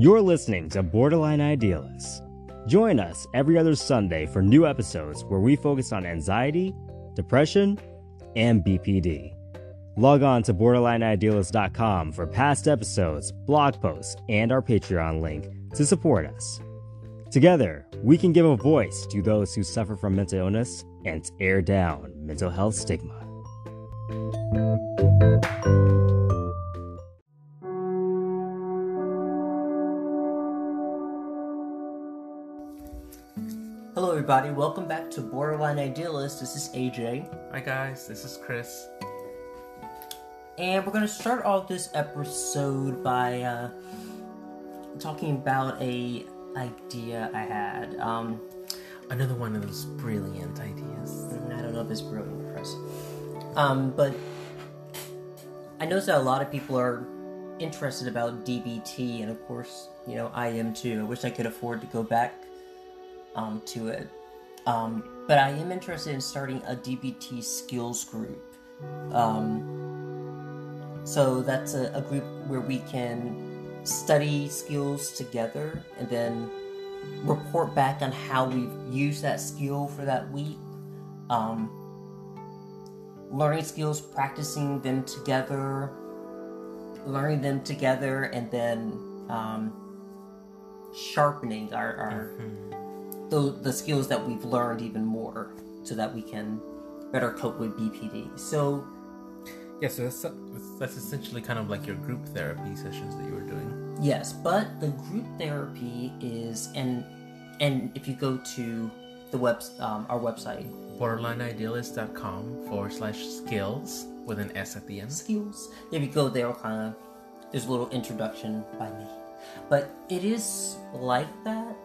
You're listening to Borderline Idealists. Join us every other Sunday for new episodes where we focus on anxiety, depression, and BPD. Log on to borderlineidealist.com for past episodes, blog posts, and our Patreon link to support us. Together, we can give a voice to those who suffer from mental illness and tear down mental health stigma. Everybody. Welcome back to Borderline Idealist. This is AJ, Hi guys, this is Chris. and we're going to start off this episode by uh, talking about a idea I had. Um, Another one of those brilliant ideas. I don't know if it's brilliant, Chris, um, but I noticed that a lot of people are interested about DBT, and of course, you know, I am too. I wish I could afford to go back um, to it. Um, but I am interested in starting a DBT skills group. Um, so that's a, a group where we can study skills together and then report back on how we've used that skill for that week. Um, learning skills, practicing them together, learning them together, and then um, sharpening our, our the, the skills that we've learned even more so that we can better cope with BPD. So, Yeah, so that's that's essentially kind of like your group therapy sessions that you were doing. yes, but the group therapy is and and if you go to the web um, our website Borderlineidealist.com forward slash skills with an S at the end. skills. If you go there, kind of there's a little introduction by me, but it is like that,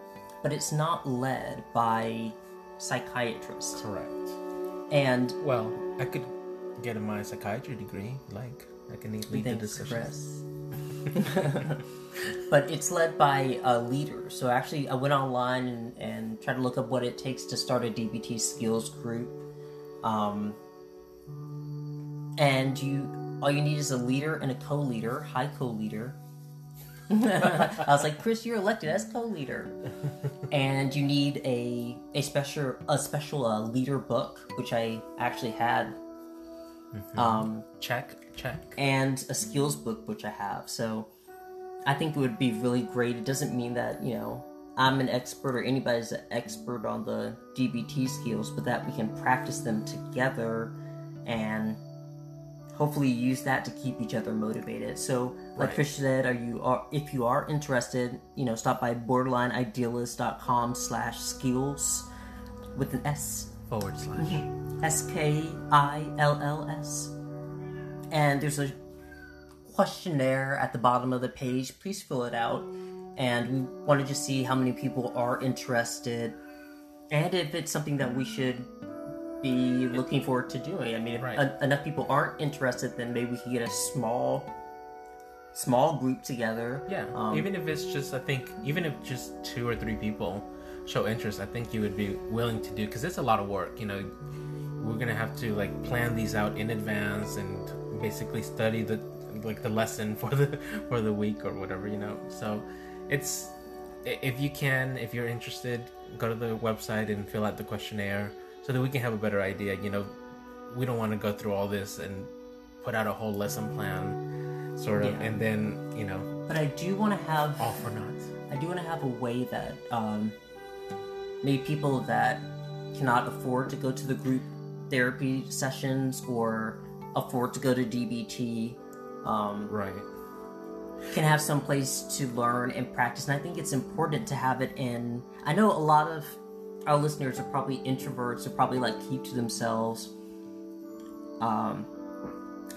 but it's not led by psychiatrists. Correct. And Well, I could get my psychiatry degree, like. I can lead the. Chris. but it's led by a leader. So actually, I went online and, and tried to look up what it takes to start a DBT skills group. Um, and you, all you need is a leader and a co-leader, high co-leader. I was like, Chris, you're elected as co-leader, and you need a a special a special uh, leader book, which I actually had. Um, Check, check. and a skills book which I have. So I think it would be really great. It doesn't mean that, you know, I'm an expert or anybody's an expert on the DBT skills, but that we can practice them together and hopefully use that to keep each other motivated. So like Right. Chris said, are you are if you are interested, you know, stop by borderlineidealist.com slash skills with an S Forward slash. Mm-hmm. S K I L L S. And there's a questionnaire at the bottom of the page. Please fill it out. And we wanted to see how many people are interested and if it's something that we should be looking forward to doing. I mean, if Right. en- enough people aren't interested, then maybe we could get a small, small group together. Yeah, Um, even if it's just, I think, even if just two or three people show interest, I think you would be willing to do because it's a lot of work. You know, we're gonna have to like plan these out in advance and basically study the like the lesson for the for the week or whatever. You know, so it's if you can, if you're interested, go to the website and fill out the questionnaire so that we can have a better idea. You know, we don't want to go through all this and put out a whole lesson plan, sort of, Yeah. and then you know But I do want to have off or not. I do want to have a way that um, maybe people that cannot afford to go to the group therapy sessions or afford to go to DBT um, Right. can have some place to learn and practice. And I think it's important to have it in. I know a lot of our listeners are probably introverts, they're probably like keep to themselves. Um,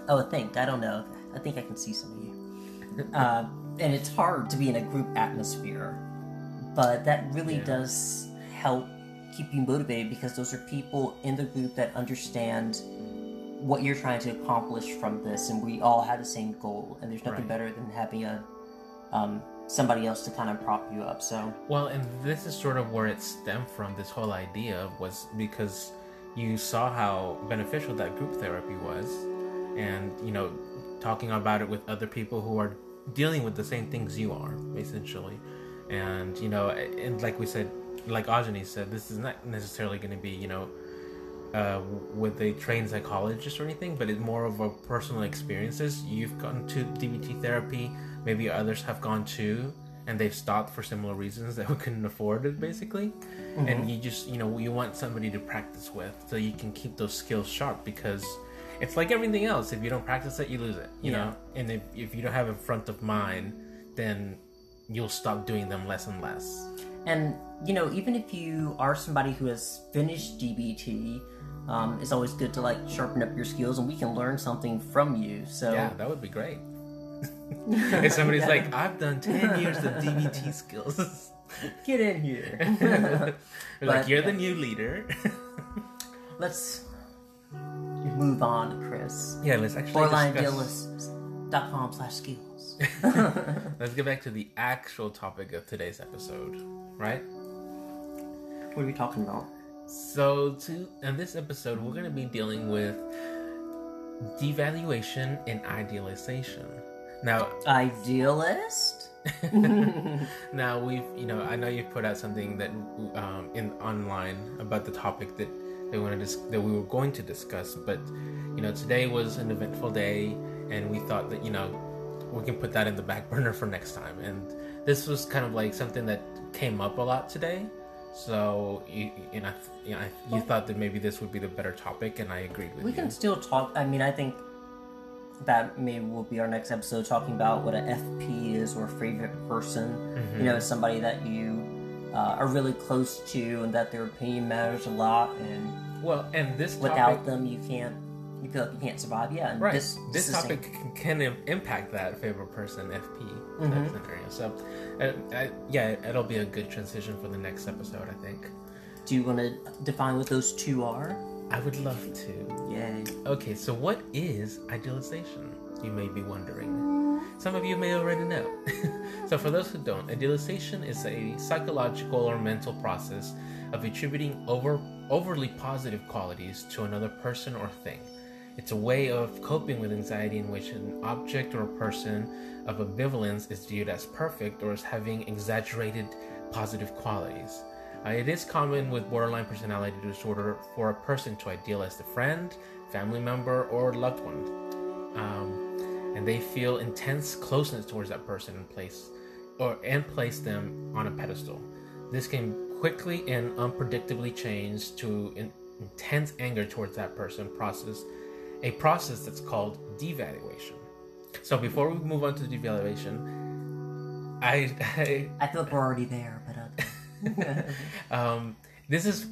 oh, I think I don't know. I think I can see some of you. Uh, and it's hard to be in a group atmosphere, but that really Yeah. does help keep you motivated because those are people in the group that understand what you're trying to accomplish from this, and we all have the same goal. And there's nothing Right. better than having a um, somebody else to kind of prop you up. So Well, and this is sort of where it stemmed from. This whole idea was because you saw how beneficial that group therapy was, and you know, talking about it with other people who are dealing with the same things you are, essentially. And you know, and like we said, like Ajani said, this is not necessarily going to be you know uh, with a trained psychologist or anything, but it's more of a personal experiences. You've gone to DBT therapy, maybe others have gone too, and they've stopped for similar reasons that we couldn't afford it, basically. Mm-hmm. And you just, you know, you want somebody to practice with so you can keep those skills sharp because it's like everything else. If you don't practice it, you lose it, you yeah. know? And if, if you don't have it front of mind, then you'll stop doing them less and less. And, you know, even if you are somebody who has finished DBT, um, it's always good to like sharpen up your skills and we can learn something from you. So yeah, that would be great. if somebody's yeah. like, I've done ten years of DBT skills, get in here. but, like, you're the new leader. let's move on, Chris. Yeah, let's actually borderlineidealist.com slash skills. let's get back to the actual topic of today's episode, right? What are we talking about? So, to in this episode, we're going to be dealing with devaluation and idealization. Now, idealist. now we've, you know, I know you've put out something that um, in online about the topic that they wanted to, that we were going to discuss, but you know, today was an eventful day, and we thought that you know we can put that in the back burner for next time. And this was kind of like something that came up a lot today. So you, you know, you, know, you thought that maybe this would be the better topic, and I agreed with we you. We can still talk. I mean, I think that maybe will be our next episode, talking about what an FP is or favorite person. Mm-hmm. You know, somebody that you uh, are really close to, and that their opinion matters a lot. And well, and this without them, you can't you feel like you can't survive. Yeah, right. This, this, this topic can, can impact that favorite person FP mm-hmm. scenario. So, uh, yeah, it'll be a good transition for the next episode. I think. Do you want to define what those two are? I would love to. Yay. Okay, so what is idealization? You may be wondering. Some of you may already know. so, for those who don't, idealization is a psychological or mental process of attributing over overly positive qualities to another person or thing. It's a way of coping with anxiety in which an object or a person of ambivalence is viewed as perfect or as having exaggerated positive qualities. Uh, it is common with borderline personality disorder for a person to idealize a friend, family member, or loved one. Um, and they feel intense closeness towards that person and place or and place them on a pedestal. This can quickly and unpredictably change to in, intense anger towards that person process a process that's called devaluation. So before we move on to devaluation, I I, I feel like we're already there. um, this is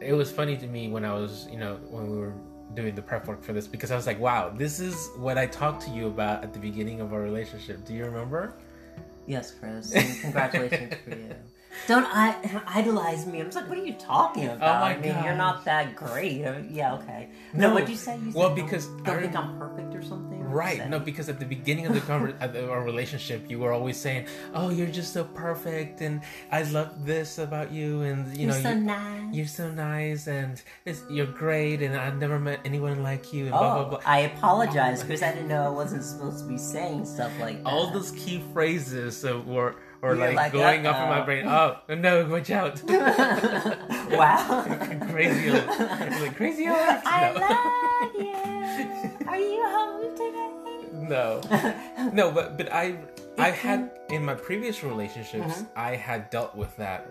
it was funny to me when I was you know when we were doing the prep work for this because I was like, wow, this is what I talked to you about at the beginning of our relationship. Do you remember? Yes, Chris. congratulations for you. Don't I, idolize me. I'm like, what are you talking oh about? Oh I mean, God. you're not that great. I mean, yeah, okay. No, no what'd you say? You well, because don't, don't think I'm perfect or something. Right. No, because at the beginning of the conver- our relationship, you were always saying, "Oh, you're just so perfect, and I love this about you, and you you're know, so you're, nice. you're so nice, and you're great, and I've never met anyone like you." And oh, blah, blah, oh, blah. I apologize because I didn't know I wasn't supposed to be saying stuff like that. All those key phrases that were or like, like, going up in my brain. Oh no, watch out! wow, crazy, like crazy. I love you. Are you home today? No, no, but but I I had in my previous relationships mm-hmm. I had dealt with that.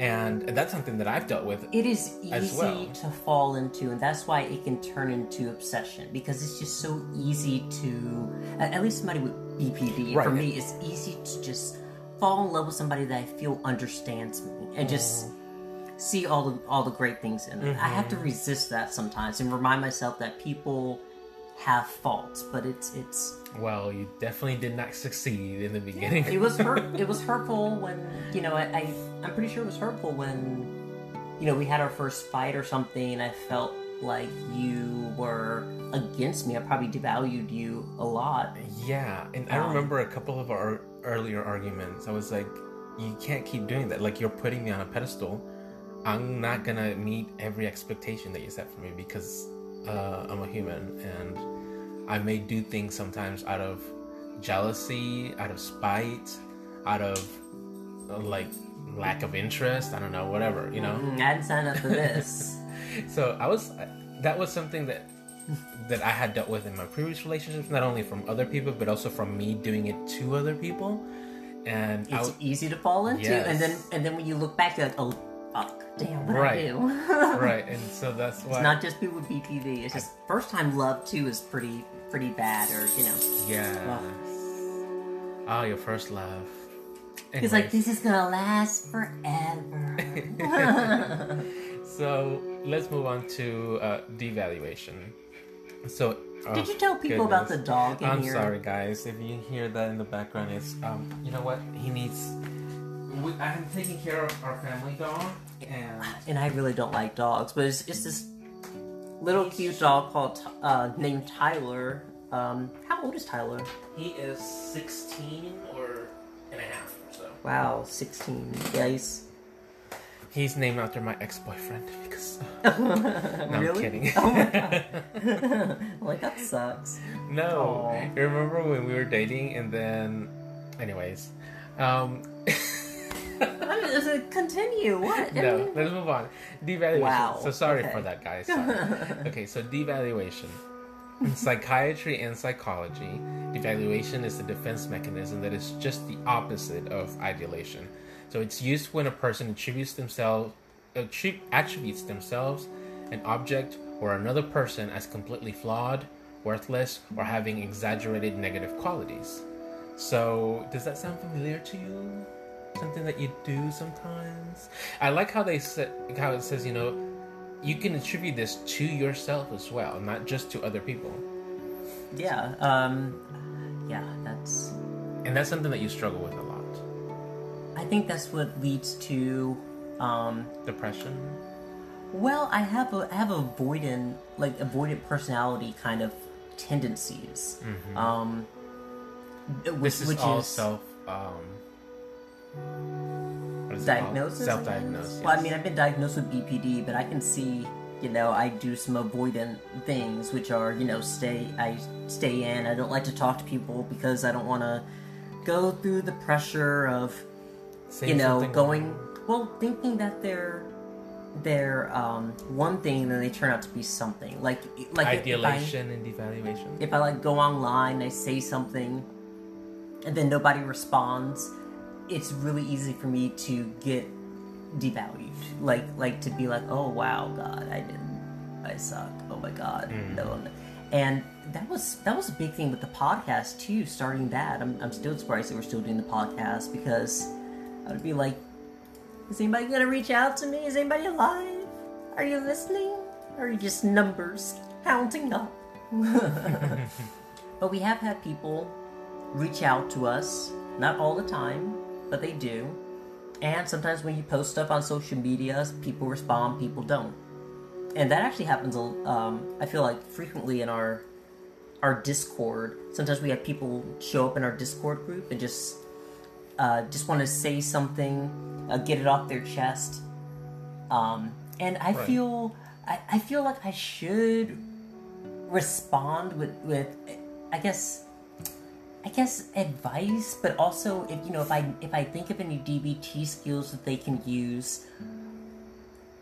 And that's something that I've dealt with. It is easy well. to fall into, and that's why it can turn into obsession because it's just so easy to. At least somebody with BPD, right. for me, it's easy to just fall in love with somebody that I feel understands me and just mm. see all the all the great things in it. Mm-hmm. I have to mm-hmm. resist that sometimes and remind myself that people have faults, but it's it's. Well, you definitely did not succeed in the beginning. it was hurt. It was hurtful when you know I, I I'm pretty sure it was hurtful when you know we had our first fight or something. and I felt like you were against me. I probably devalued you a lot. Yeah, and um, I remember a couple of our earlier arguments. I was like, you can't keep doing that. Like you're putting me on a pedestal. I'm not gonna meet every expectation that you set for me because uh, I'm a human and I may do things sometimes out of jealousy, out of spite, out of uh, like lack of interest. I don't know, whatever, you know. Mm, I didn't sign up for this. so I was that was something that that I had dealt with in my previous relationships, not only from other people but also from me doing it to other people. And it's I, easy to fall into, Yes. and then and then when you look back, you're like, oh fuck, damn, what Right. I do? right, and so that's why It's not just people with BPD. It's just first time love too is pretty pretty bad, or you know, Yes. Oh, your first love. it's like this is gonna last forever. So let's move on to uh, devaluation. So oh, Did you tell people about the dog in I'm here? sorry, guys. If you hear that in the background, it's um, you know what? He needs. We, I'm taking care of our family dog, and And I really don't like dogs, but it's, it's this little cute dog called uh, named Tyler. Um, how old is Tyler? he is 16 or and a half or so. Wow, sixteen. Yeah, he's He's named after my ex-boyfriend because. no, I'm kidding. Oh my god. like that sucks. No, Aw. you remember when we were dating, and then, anyways, um, continue? What? No, let's move on. Devaluation. Wow, So sorry okay. for that, guys. Sorry. okay, so devaluation. In psychiatry and psychology, devaluation is a defense mechanism that is just the opposite of ideation. So it's used when a person attributes themselves attri- attributes themselves, an object, or another person as completely flawed, worthless, or having exaggerated negative qualities. So, does that sound familiar to you? Something that you do sometimes? I like how they said how it says, you know, you can attribute this to yourself as well, not just to other people. yeah. Um. Yeah, that's. And that's something that you struggle with. I think that's what leads to. Um. Depression. Well, I have a I have avoidant like avoidant personality kind of tendencies. Um. Which, This is which all is self um what is it called? diagnosis. Self-diagnosis. guess? Well, I mean, I've been diagnosed with BPD, but I can see, you know, I do some avoidant things, which are, you know, stay. I stay in. I don't like to talk to people because I don't want to go through the pressure of, Saying you know, going. Well, thinking that they're they're um, one thing, and then they turn out to be something. Like like if I- and devaluation. if I like go online, I say something, and then nobody responds, it's really easy for me to get devalued. Like like to be like, oh wow, God, I didn't, I suck. Oh my God, no. no. And that was that was a big thing with the podcast too. Starting that, I'm I'm still surprised that we're still doing the podcast because I would be like, is anybody gonna reach out to me? Is anybody alive? Are you listening? Or are you just numbers counting up? But we have had people reach out to us, not all the time, but they do. And sometimes when you post stuff on social media, people respond, people don't. And that actually happens, um, I feel like, frequently in our our Discord. Sometimes we have people show up in our Discord group and just uh, just want to say something, uh, get it off their chest. Um, and I Right. feel I, I feel like I should respond with with I guess I guess advice, but also if you know if I if I think of any DBT skills that they can use,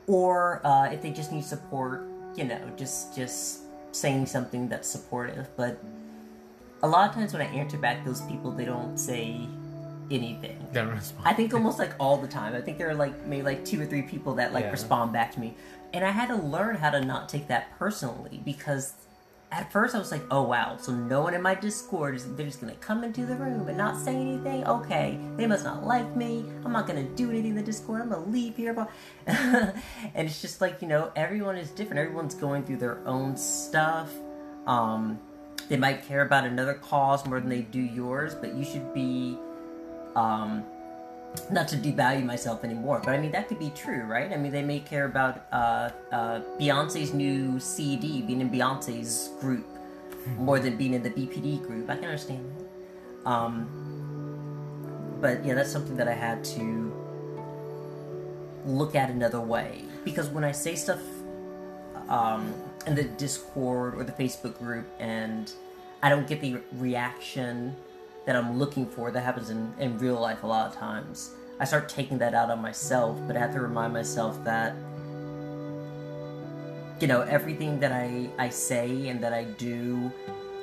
or uh, if they just need support, you know, just just saying something that's supportive. But a lot of times when I answer back those people, they don't say anything. I think almost like all the time. I think there are like maybe like two or three people that like Yeah. respond back to me, and I had to learn how to not take that personally because at first I was like, oh wow, so no one in my Discord is they're just gonna come into the room and not say anything. Okay, they must not like me. I'm not gonna do anything in the Discord. I'm gonna leave here. and it's just like you know, everyone is different. Everyone's going through their own stuff. Um, they might care about another cause more than they do yours, but you should be um, not to devalue myself anymore, but I mean that could be true, right? I mean they may care about uh, uh, Beyonce's new CD, being in Beyonce's group, more than being in the BPD group. I can understand that. Um, but yeah, that's something that I had to look at another way because when I say stuff um, in the Discord or the Facebook group and I don't get the reaction that I'm looking for that happens in, in real life a lot of times. I start taking that out on myself, but I have to remind myself that you know everything that I I say and that I do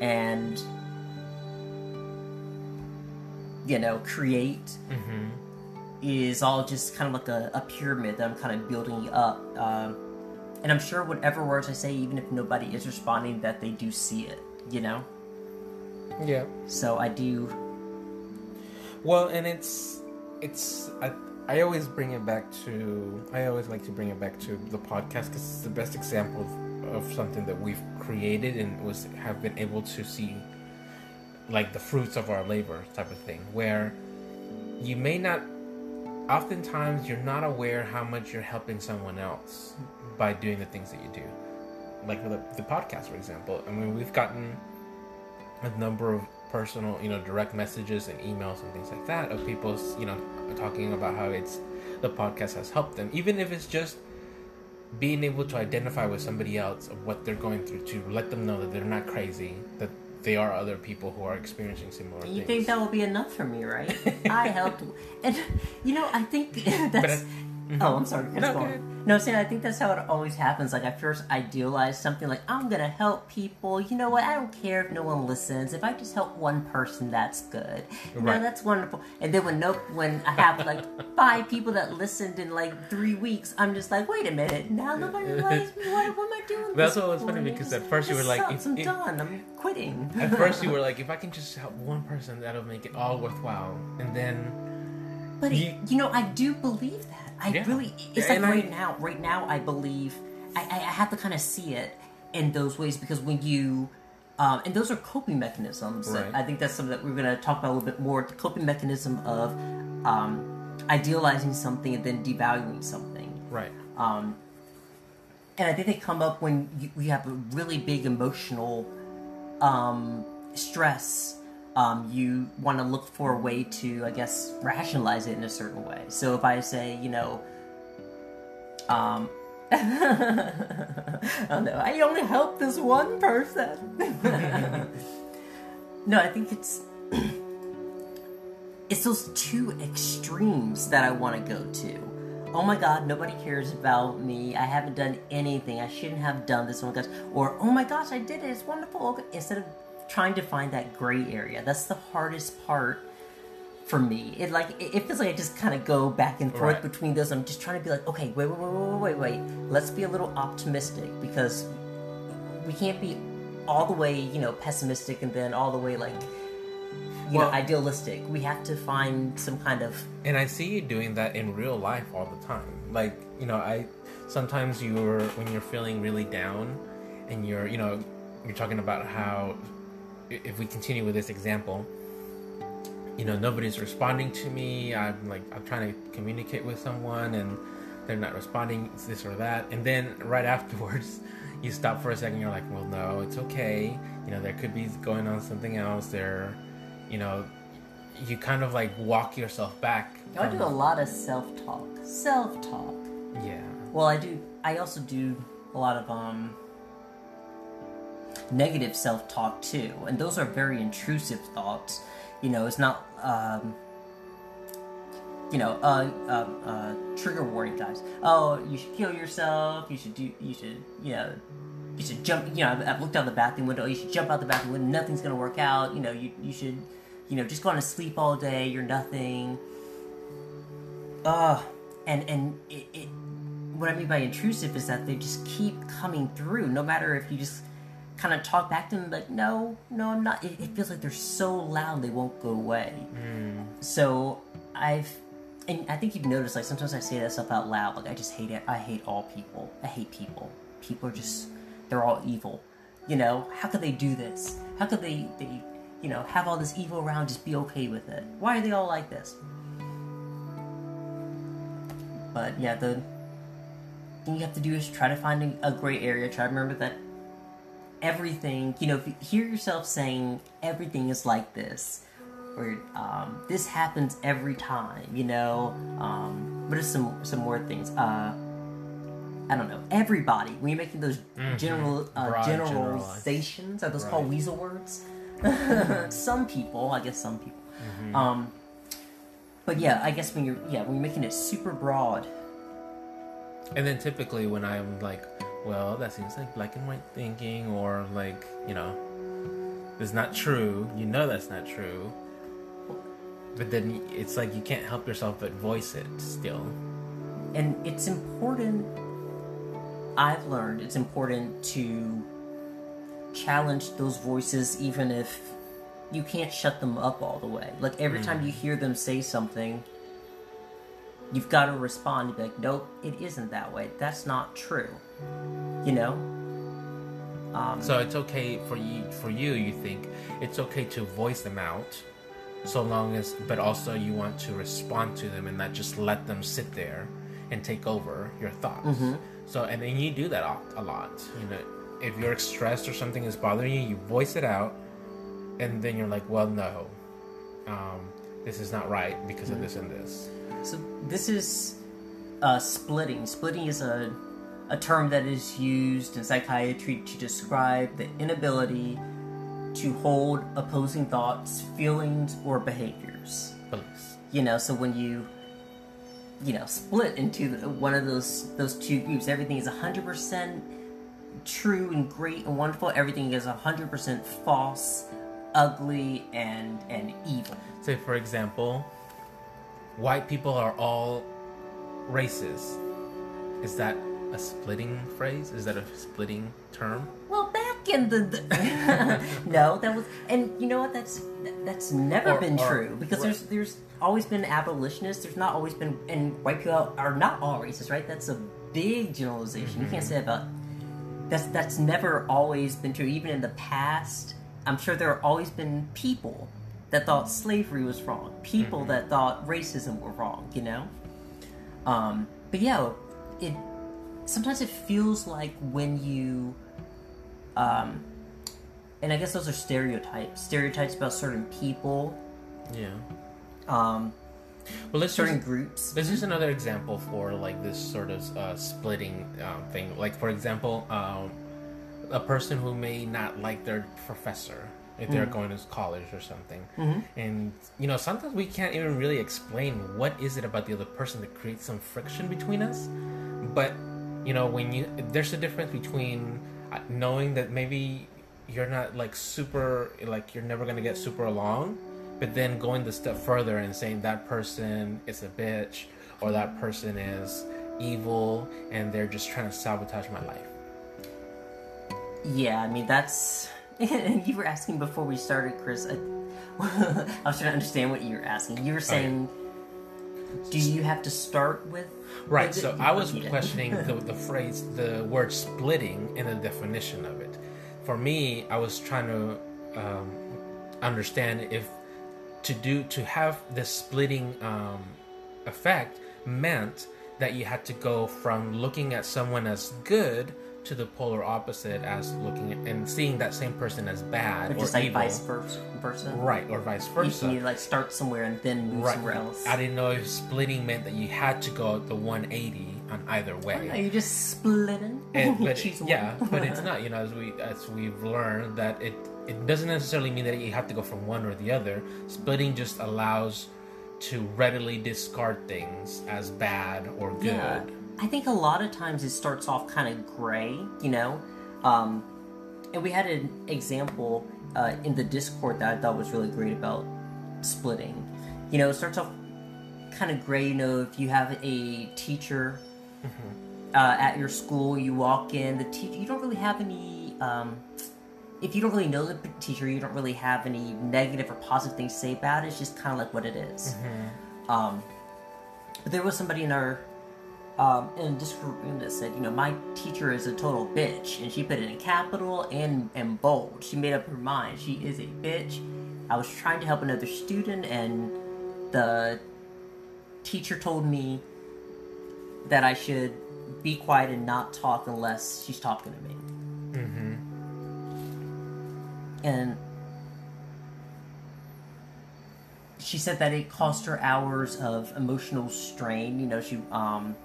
and you know create Mm-hmm. is all just kind of like a, a pyramid that I'm kind of building up. Um, and I'm sure whatever words I say, even if nobody is responding, that they do see it, you know? Yeah. So I do. Well, and it's it's I I always bring it back to I always like to bring it back to the podcast because it's the best example of, of something that we've created and was have been able to see like the fruits of our labor type of thing where you may not oftentimes you're not aware how much you're helping someone else by doing the things that you do like the, the podcast for example i mean we've gotten a number of personal you know direct messages and emails and things like that of people you know talking about how it's the podcast has helped them even if it's just being able to identify with somebody else of what they're going through to let them know that they're not crazy that they are other people who are experiencing similar You things think that will be enough for me, right? I helped. And, you know, I think that's. Oh, I'm sorry. No, Go go on. ahead. No, I'm I think that's how it always happens. Like I first idealize something like I'm gonna help people. You know what? I don't care if no one listens. If I just help one person, that's good. You know, that's wonderful. And then when no, when I have like five people that listened in like three weeks, I'm just like, wait a minute. Now nobody likes me. What, what am I doing? That's what was funny because at first you were like, sucks. if- I'm done. I'm quitting. At first, you were like, if I can just help one person, that'll make it all worthwhile. And then, But You- you, you know, I do believe that. I Yeah. really. It's like And I- right now. Right now, I believe. I, I, I have to kind of see it in those ways because when you, um, and those are coping mechanisms. Right. I think that's something that we're going to talk about a little bit more. The coping mechanism of um, idealizing something and then devaluing something. right. Um, and I think they come up when you, we have a really big emotional um, stress. Um, you want to look for a way to, I guess, rationalize it in a certain way. So if I say, you know, um, I don't I only help this one person. no, I think it's it's those two extremes that I want to go to. Oh my god, nobody cares about me. I haven't done anything. I shouldn't have done this. Oh my gosh. Or, oh my gosh, I did it. It's wonderful. Instead of trying to find that gray area, that's the hardest part for me. It like it it feels like I just kind of go back and forth Right. between those. I'm just trying to be like, okay, wait, wait, wait, wait, wait, wait. Let's be a little optimistic because we can't be all the way, you know, pessimistic and then all the way like you Well- know, idealistic. We have to find some kind of And I see you doing that in real life all the time. Like, you know, I sometimes you're when you're feeling really down and you're, you know, you're talking about how if we continue with this example, you know, nobody's responding to me. I'm like I'm trying to communicate with someone and they're not responding it's this or that. And then right afterwards, you stop for a second, you're like, "Well, no, it's okay. You know, there could be going on something else. There, you know, you kind of like walk yourself back. I do a lot of self-talk. Self-talk. Yeah. Well, I do. I also do a lot of um negative self-talk too, and those are very intrusive thoughts. You know, it's not um you know, uh, uh, uh, trigger warning guys. Oh, you should kill yourself. You should do. You should, you know, you should jump. You know, I've, I've looked out the bathroom window. You should jump out the bathroom window. Nothing's gonna work out. You know, you you should, you know, just go on to sleep all day. You're nothing. Uh, and and it, it what I mean by intrusive is that they just keep coming through, no matter if you just kind of talk back to them, like, no, no, I'm not. It, it feels like they're so loud they won't go away. Hmm. So I've, and I think you've noticed, like sometimes I say that stuff out loud. Like I just hate it. I hate all people. I hate people. People are just, they're all evil. You know, how could they do this? How could they, they, you know, have all this evil around, just be okay with it? Why are they all like this? But yeah, the thing you have to do is try to find a, a gray area. Try to remember that everything, you know, if you hear yourself saying everything is like this, or um, this happens every time, you know, um, what are some some more things? Uh, I don't know. Everybody, when you're making those general uh, Broad generalizations, are those called weasel words? some people, I guess some people. Um, but yeah, I guess when you're yeah when you're making it super broad, And then typically when I'm like, well, that seems like black and white thinking, or like, you know, it's not true. You know that's not true. But then it's like you can't help yourself but voice it still. and it's important. I've learned it's important to challenge those voices, even if you can't shut them up all the way. Like every time you mm. hear them say something, you've got to respond and be like, "Nope, it isn't that way. That's not true." You know. Um, So it's okay for you. For you, you think it's okay to voice them out, so long as, but also you want to respond to them and not just let them sit there and take over your thoughts. So and then you do that a, lot. You know, if you're stressed or something is bothering you, you voice it out, and then you're like, well, no, um, this is not right because of this and this. So this is uh, splitting. Splitting is a a term that is used in psychiatry to describe the inability to hold opposing thoughts, feelings, or behaviors. Beliefs. You know, so when you you know split into one of those those two groups, everything is hundred percent true and great and wonderful. Everything is hundred percent false, ugly, and and evil. Say, for example, white people are all racist. Is that a splitting phrase? Is that a splitting term? Well, back in the, the no, that was, and you know what? That's that's never Or- been or- true because there's there's always been abolitionists. There's not always been, and white people are not all racist, right? That's a big generalization. You can't say about that's that's never always been true. Even in the past, I'm sure there have always been people that thought slavery was wrong, people that thought racism were wrong. You know, um, but yeah, it sometimes it feels like when you um, and I guess those are stereotypes. Stereotypes about certain people, Yeah. um, Well, let's certain use, groups. let's use another example for like this sort of uh, splitting um, thing. Like, for example, um, a person who may not like their professor if they're going to college or something, and you know sometimes we can't even really explain what is it about the other person that creates some friction between us. But you know when you there's a difference between uh, knowing that maybe you're not like super like you're never gonna get super along but then going the step further and saying that person is a bitch or that person is evil and they're just trying to sabotage my life Yeah, I mean that's. And you were asking before we started, Chris. I, I was trying to understand what you were asking. You were saying, do you have to start with? right so i was questioning the, the phrase the word splitting and the definition of it for me i was trying to um, understand if to do to have this splitting um, effect meant that you had to go from looking at someone as good to the polar opposite as looking at, and seeing that same person as bad Or or, just like evil vice versa. right or vice versa you like start somewhere and then move right somewhere else. i didn't know if splitting meant that you had to go the 180 on either way Are you just splitting? and, but yeah, but it's not. You know, as we as we've learned that it it doesn't necessarily mean that you have to go from one or the other. Splitting just allows to readily discard things as bad or good. Yeah. I think a lot of times it starts off kind of gray, you know? Um, and we had an example uh, in the Discord that I thought was really great about splitting. You know, it starts off kind of gray, you know, if you have a teacher uh, at your school, you walk in, the teacher, you don't really have any. Um, if you don't really know the teacher, you don't really have any negative or positive things to say about it. It's just kind of like what it is. Um, but there was somebody in our um, in a Discord room that said, you know, my teacher is a total bitch, and she put it in capital and and bold. She made up her mind. She is a bitch. I was trying to help another student, and the teacher told me that I should be quiet and not talk unless she's talking to me. Mm-hmm. and she said that it cost her hours of emotional strain. You know, she um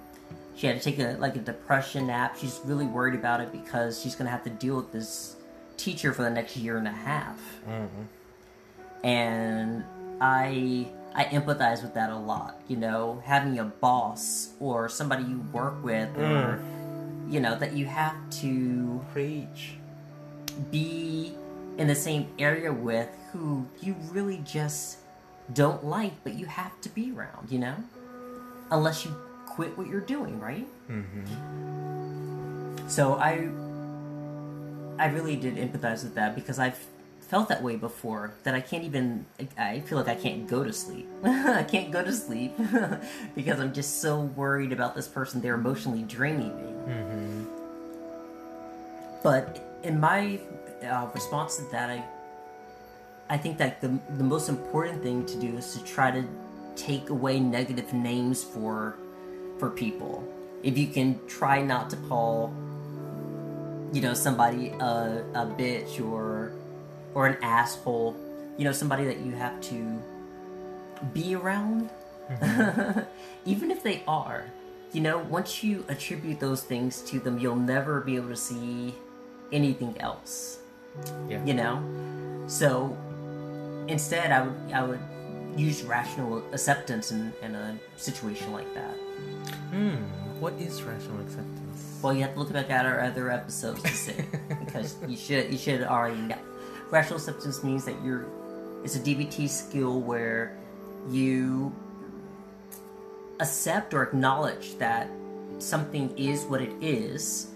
she had to take a like a depression nap. She's really worried about it because she's gonna have to deal with this teacher for the next year and a half, mm-hmm. and I I empathize with that a lot. You know, having a boss or somebody you work with, or mm. you know that you have to Preach. be in the same area with who you really just don't like, but you have to be around, you know? Unless you quit what you're doing, right? Mm-hmm. So I, I really did empathize with that because I've felt that way before. That I can't even. I feel like I can't go to sleep. I can't go to sleep because I'm just so worried about this person. They're emotionally draining me. But in my uh, response to that, I I think that the the most important thing to do is to try to take away negative names for for people. If you can try not to call you know somebody a, a bitch or or an asshole, you know somebody that you have to be around, even if they are. You know, once you attribute those things to them, you'll never be able to see anything else Yeah. you know so instead i would i would use radical acceptance in, in a situation like that Hmm. What is radical acceptance? well you have to look back at our other episodes to see because you should you should already know radical acceptance means that you're it's a dbt skill where you accept or acknowledge that something is what it is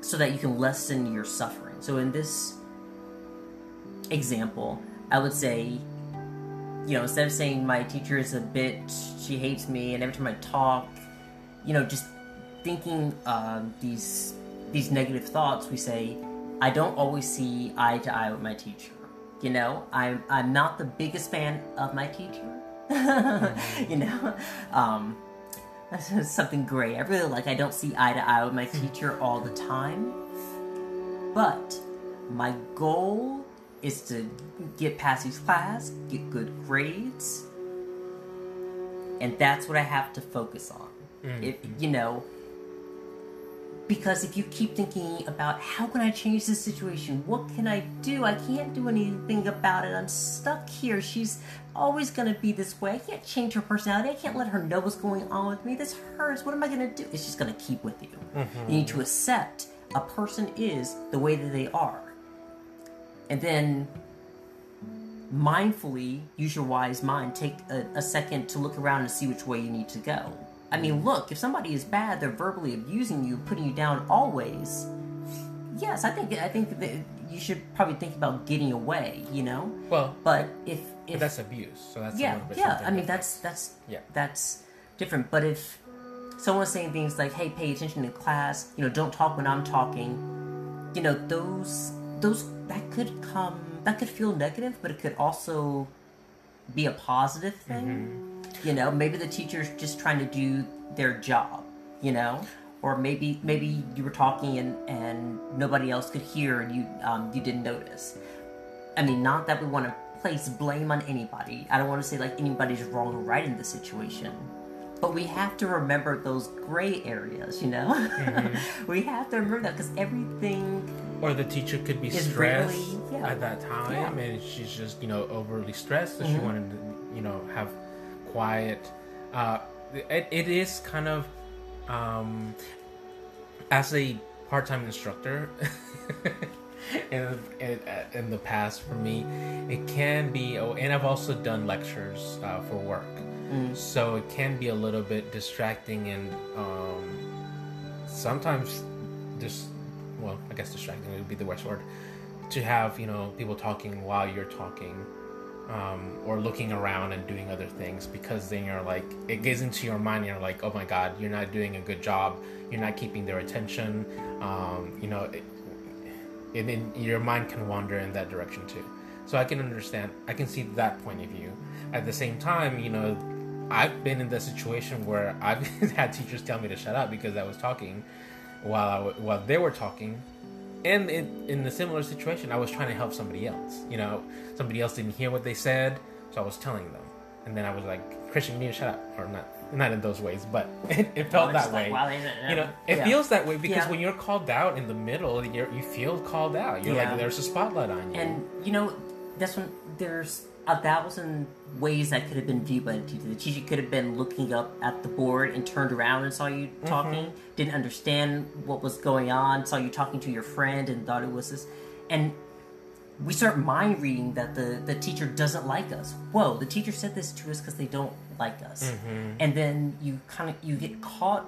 so that you can lessen your suffering so in this example, I would say, you know, instead of saying my teacher is a bitch, she hates me, and every time I talk, you know, just thinking um, these these negative thoughts, we say, I don't always see eye to eye with my teacher. You know, I'm I'm not the biggest fan of my teacher. you know, um, that's something great. I really like. I don't see eye to eye with my teacher all the time, but my goal is to get past each class, get good grades, and that's what I have to focus on. Mm-hmm. If you know, because if you keep thinking about how can I change this situation, what can I do? I can't do anything about it. I'm stuck here. She's always gonna be this way. I can't change her personality. I can't let her know what's going on with me. This hurts. What am I gonna do? It's just gonna keep with you. Mm-hmm. You need to accept a person is the way that they are and then mindfully use your wise mind take a, a second to look around and see which way you need to go i mean look if somebody is bad they're verbally abusing you putting you down always yes i think i think that you should probably think about getting away you know Well, but if but that's abuse. So that's yeah yeah i mean different. that's that's Yeah. that's different but if someone's saying things like hey pay attention in class you know don't talk when i'm talking you know those those that could come that could feel negative but it could also be a positive thing you know maybe the teacher's just trying to do their job you know or maybe maybe you were talking and and nobody else could hear and you um, you didn't notice I mean, not that we want to place blame on anybody. I don't want to say like anybody's wrong or right in this situation. But we have to remember those gray areas, you know? we have to remember that because everything. Or the teacher could be stressed really- yeah. at that time, Yeah. Mm-hmm. and she's just you know overly stressed, so she wanted to you know have quiet. Uh, it, it is kind of um, as a part-time instructor. In, in, in the past, for me, it can be, oh, and I've also done lectures uh, for work, so it can be a little bit distracting and um, sometimes just well i guess distracting would be the worst word to have you know people talking while you're talking um, or looking around and doing other things because then you're like it gets into your mind you're like oh my god you're not doing a good job. You're not keeping their attention. Um, you know it, your mind can wander in that direction too. So i can understand i can see that point of view. At the same time you know i've been in the situation where i've had teachers tell me to shut up because i was talking while I w- while they were talking and in, in a similar situation i was trying to help somebody else you know somebody else didn't hear what they said so i was telling them and then I was like, Christian, you need to shut up, or not, not in those ways, but it, it felt It's that like, way. wow, they- you know, it yeah. feels that way because Yeah. when you're called out in the middle, you're, you feel called out. You're Yeah. like, there's a spotlight on you. And you know, that's when there's a thousand ways that could have been viewed by the teacher. The teacher could have been looking up at the board and turned around and saw you mm-hmm. talking, didn't understand what was going on, saw you talking to your friend and thought it was this. And we start mind reading that the, the teacher doesn't like us. Whoa, the teacher said this to us because they don't like us. Mm-hmm. And then you kind of you get caught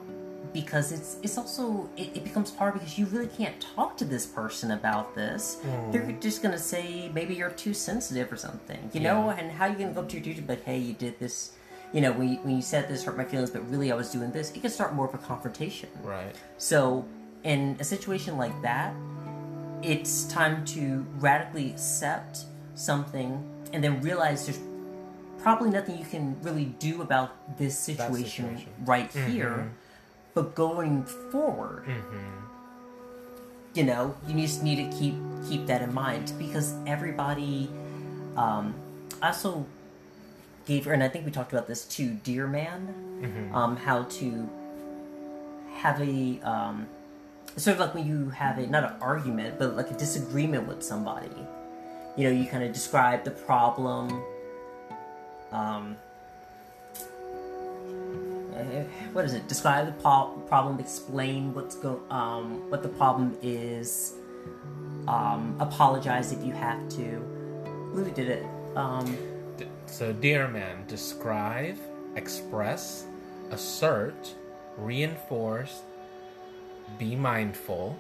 because it's it's also it, it becomes hard because you really can't talk to this person about this. Hmm. They're just gonna say maybe you're too sensitive or something, you know. And how you gonna go up to your teacher but hey, you did this. You know, when you, when you said this hurt my feelings, but really I was doing this, it can start more of a confrontation. right. So, in a situation like that, it's time to radically accept something and then realize there's probably nothing you can really do about this situation, situation. right mm-hmm. here. But going forward, you know, you just need to keep keep that in mind because everybody. Um, I also gave her, and I think we talked about this too, Dear Man, um, how to have a um, sort of like when you have a not an argument, but like a disagreement with somebody. You know, you kind of describe the problem. Um, what is it? Describe the problem. Explain what's go. Um, what the problem is. Um, apologize if you have to. Lou did it. Um, So, dear man, describe, express, assert, reinforce, be mindful.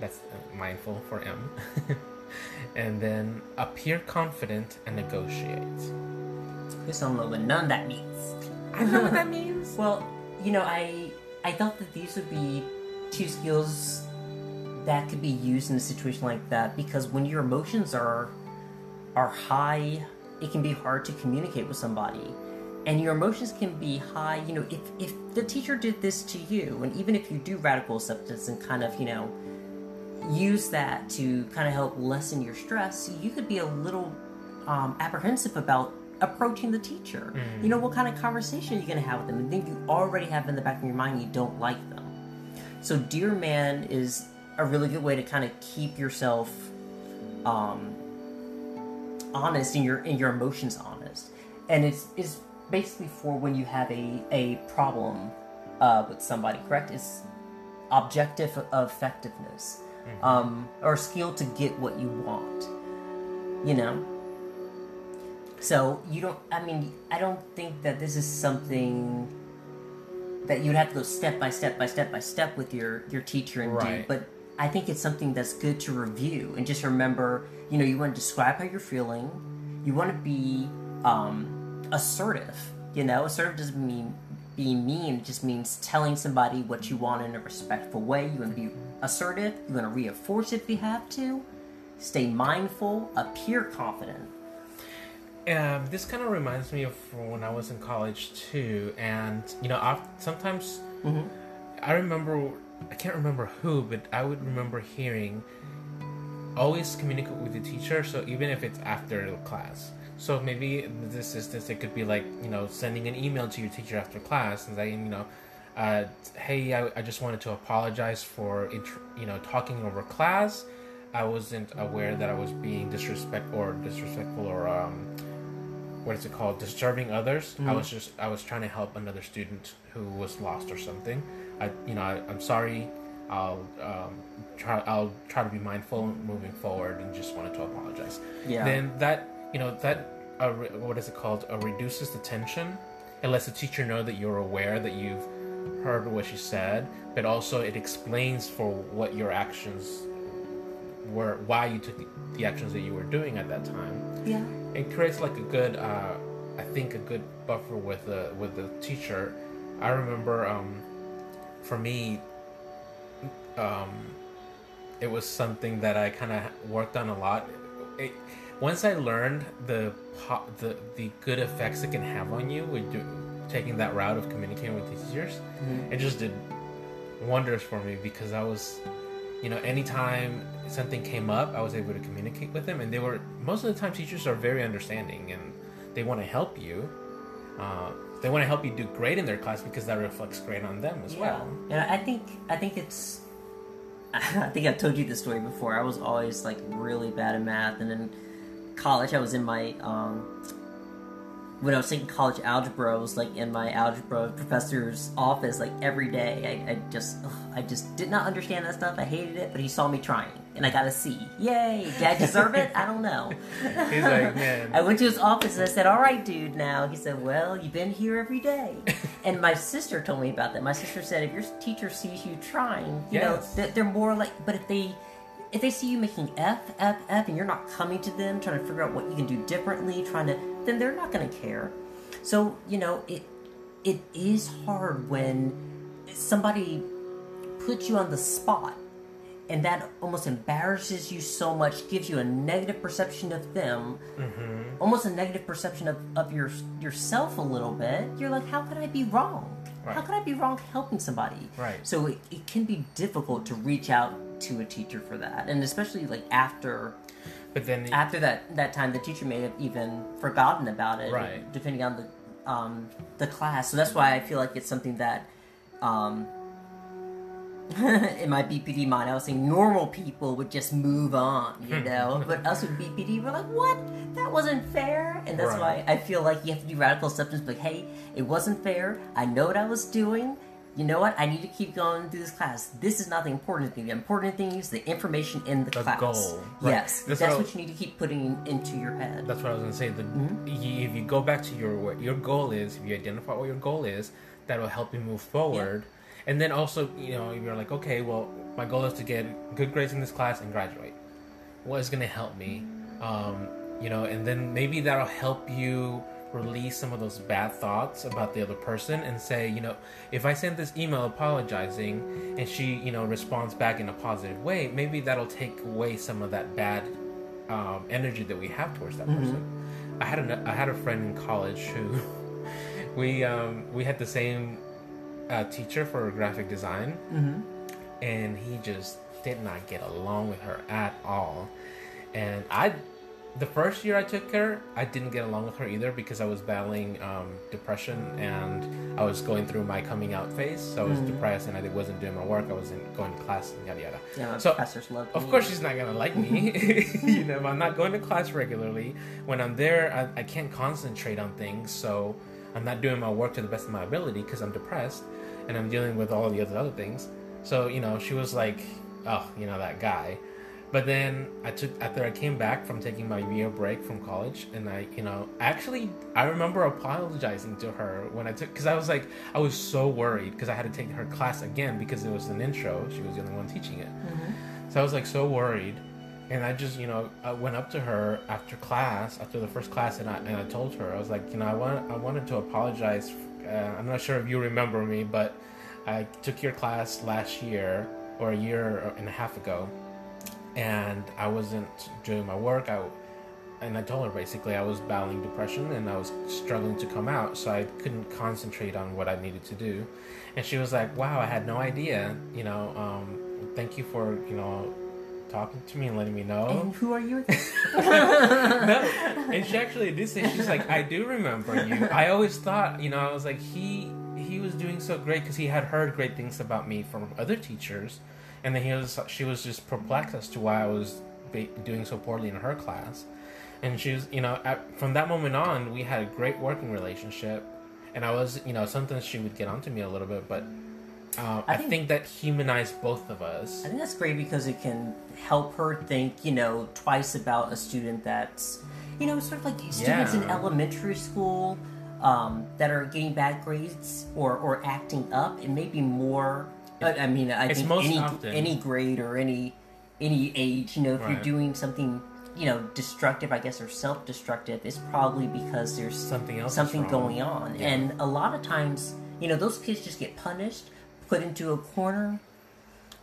That's uh, mindful for M. and then appear confident and negotiate. just don't know what none that means. I know what that means. Well, you know, I I thought that these would be two skills that could be used in a situation like that because when your emotions are are high, it can be hard to communicate with somebody. And your emotions can be high, you know, if if the teacher did this to you, and even if you do radical acceptance and kind of, you know, use that to kind of help lessen your stress, you could be a little um, apprehensive about approaching the teacher. You know, what kind of conversation are you going to have with them? And then you already have in the back of your mind you don't like them. So, Dear Man is a really good way to kind of keep yourself um, honest and your and your emotions honest. And it's it's basically for when you have a a problem uh, with somebody. Correct? It's objective effectiveness um, or skill to get what you want. You know. So you don't. I mean, I don't think that this is something that you'd have to go step by step by step by step with your your teacher and do. But I think it's something that's good to review and just remember. You know, you want to describe how you're feeling. You want to be um, assertive. You know, assertive doesn't mean being mean. It just means telling somebody what you want in a respectful way. You want to be assertive. You want to reinforce it if you have to. Stay mindful. Appear confident. Um, this kind of reminds me of when I was in college too, and you know, i sometimes I remember I can't remember who, but I would remember hearing always communicate with the teacher. So even if it's after the class, so maybe this instance it could be like you know sending an email to your teacher after class and saying you know. Uh, hey, I, I just wanted to apologize for int- you know talking over class. I wasn't aware that I was being disrespect or disrespectful or um, what is it called disturbing others. I was just i was trying to help another student who was lost or something. I you know I, i'm sorry. I'll um, try i'll try to be mindful moving forward and just wanted to apologize. Yeah. then that you know that uh, what is it called? Uh, reduces the tension. It lets the teacher know that you're aware that you've heard what she said but also it explains for what your actions were why you took the, the actions that you were doing at that time. Yeah. It creates like a good uh, i think a good buffer with the with the teacher. I remember um, for me um, it was something that i kind of worked on a lot. It, once i learned the, the the good effects it can have on you with do, taking that route of communicating with teachers it just did wonders for me because i was you know anytime something came up i was able to communicate with them and they were most of the time teachers are very understanding and they want to help you. Uh, they want to help you do great in their class because that reflects great on them as well. And I think I think it's I think I've told you this story before. I was always like really bad at math, and in college I was in my um, when I was taking college algebra, I was like in my algebra professor's office like every day. I, I just ugh, I just did not understand that stuff. I hated it, but he saw me trying, and I got a C. Yay! Did I deserve it? I don't know. He's like, man. I went to his office and I said, "All right, dude." Now he said, "Well, you've been here every day." and my sister told me about that. My sister said, "If your teacher sees you trying, you Yes. know, they're, they're more like. But if they if they see you making F F F and you're not coming to them trying to figure out what you can do differently, trying to, then they're not going to care. So you know, it it is hard when somebody puts you on the spot and that almost embarrasses you so much gives you a negative perception of them mm-hmm. almost a negative perception of, of your yourself a little bit. You're like how could i be wrong? How could i be wrong helping somebody? Right. so it, it can be difficult to reach out to a teacher for that and especially like after But then after that that time the teacher may have even forgotten about it Right. depending on the um, the class so that's why i feel like it's something that um, in my BPD mind, I was saying normal people would just move on, you know. but us with BPD, we're like, what? That wasn't fair. And that's Right. why I feel like you have to do radical acceptance. Like, hey, it wasn't fair. I know what I was doing. You know what? I need to keep going through this class. This is not the important thing. The important thing is the information in the, The class. goal. Right. Yes, That's that's, what what you need to keep putting into your head. That's what I was gonna say. The, Mm-hmm. y- If you go back to your what your goal is, if you identify what your goal is, that will help you move forward. And then also, you know, you're like, okay, well, my goal is to get good grades in this class and graduate. What is gonna help me? Um, you know, and then maybe that'll help you release some of those bad thoughts about the other person and say, you know, if I send this email apologizing and she, you know, responds back in a positive way, maybe that'll take away some of that bad um, energy that we have towards that person. I had a I had a friend in college who we um, we had the same uh, teacher for graphic design, and he just did not get along with her at all. And I, the first year I took her, I didn't get along with her either because I was battling um, depression and I was going through my coming out phase. So I was depressed and I wasn't doing my work. I wasn't going to class and yada yada. yeah, so professors love of me. course, she's not gonna like me. you know, if I'm not going to class regularly, when I'm there, I, I can't concentrate on things, so I'm not doing my work to the best of my ability because I'm depressed and I'm dealing with all the other other things. So you know, she was like, "Oh, you know that guy." But then I took after I came back from taking my year break from college, and I, you know, actually I remember apologizing to her when I took because I was like I was so worried because I had to take her class again because it was an intro. She was the only one teaching it. So I was like so worried, and I just you know I went up to her after class, after the first class, and I and I told her I was like you know I want I wanted to apologize. Uh, I'm not sure if you remember me, but I took your class last year or a year and a half ago, and I wasn't doing my work. I and I told her basically I was battling depression and I was struggling to come out, so I couldn't concentrate on what I needed to do. And she was like, "Wow, I had no idea. You know, um, thank you for you know talking to me and letting me know." And who are you? no, and she actually did say she's like, "I do remember you. I always thought, you know, I was like he." He was doing so great because he had heard great things about me from other teachers, and then he was she was just perplexed as to why I was ba- doing so poorly in her class and she was you know at, from that moment on we had a great working relationship and i was you know sometimes she would get onto me a little bit but uh, I, I think, think- that humanized both of us I think that's great because it can help her think, you know, twice about a student that's, you know, sort of like students in elementary school um, that are getting bad grades or, or acting up. It may be more. I I mean, I It's think any often- any grade or any any age, you know, if Right. you're doing something, you know, destructive, I guess, or self-destructive, it's probably because there's Something else something going on, Yeah. and a lot of times, you know, those kids just get punished, put into a corner.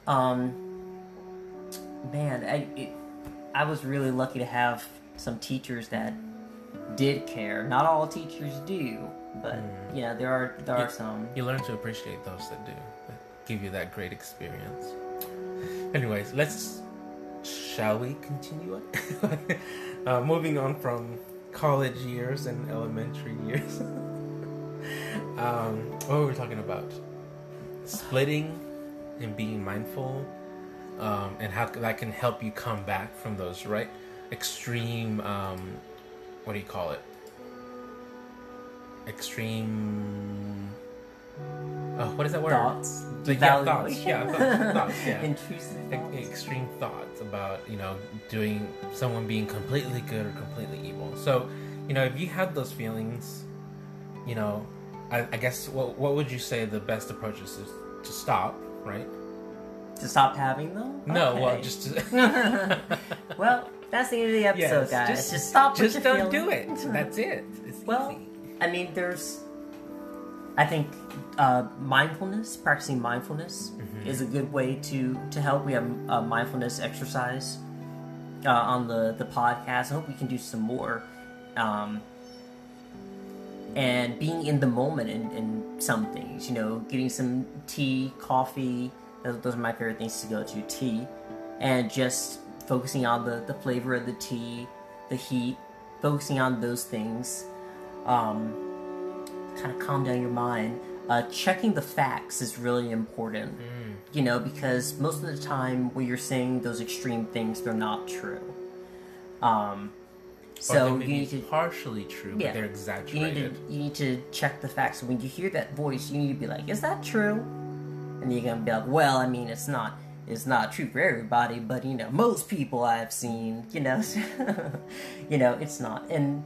Um, man, I it, I was really lucky to have some teachers that did care. Not all teachers do, but you know, there are there are some. you learn to appreciate those that do give you that great experience anyways let's shall we continue on uh, moving on from college years and elementary years. um, what were we talking about? Splitting and being mindful, um, and how that can help you come back from those right extreme. Um, what do you call it? Extreme. Oh, what is that word? Thoughts. The, yeah, thoughts. Yeah, thoughts. thoughts yeah. Intrusive E- extreme thoughts about you know doing someone being completely good or completely evil. So, you know, if you had those feelings, you know, I, I guess what what would you say the best approach is to, to stop, right? To stop having them? No, well, just to, Well, that's the end of the episode, Yes, guys. just- Just, stop just don't do it. That's it. It's Well, easy. I mean, there's. I think uh, mindfulness, practicing mindfulness, Mm-hmm. is a good way to to help. We have a mindfulness exercise uh, on the the podcast. I hope we can do some more. Um, and being in the moment in, in some things, you know, getting some tea, coffee. Those, those are my favorite things to go to. Tea, and just focusing on the the flavor of the tea, the heat, focusing on those things. Um, kind of calm down your mind. Uh, checking the facts is really important, you know, because most of the time when you're saying those extreme things, they're not true. Um, so you need to partially true, yeah, but they're you need exaggerated. to you need to check the facts. When you hear that voice, you need to be like, "Is that true?" And you're gonna be like, "Well, I mean, it's not." It's not true for everybody, but you know, most people I've seen, you know, you know, it's not. And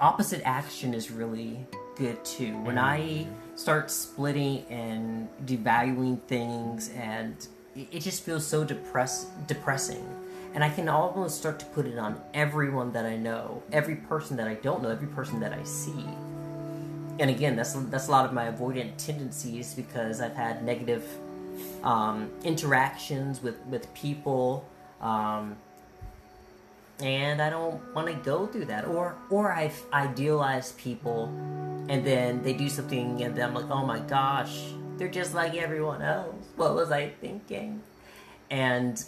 opposite action is really good too. When I start splitting and devaluing things, and it, it just feels so depress depressing, and I can almost start to put it on everyone that I know, every person that I don't know, every person that I see. And again, that's that's a lot of my avoidant tendencies because I've had negative um, interactions with with people. Um, and I don't want to go through that. Or or I idealize people, and then they do something, and then I'm like, oh my gosh, they're just like everyone else. What was I thinking? And